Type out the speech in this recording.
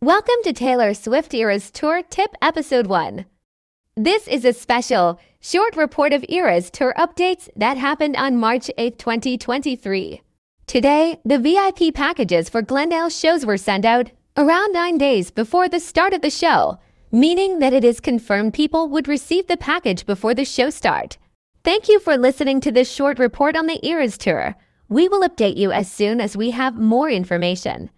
Welcome to Taylor Swift Eras Tour Tip Episode 1. This is a special, short report of Eras Tour updates that happened on March 8, 2023. Today, the VIP packages for Glendale shows were sent out around nine days before the start of the show, meaning that it is confirmed people would receive the package before the show start. Thank you for listening to this short report on the Eras Tour. We will update you as soon as we have more information.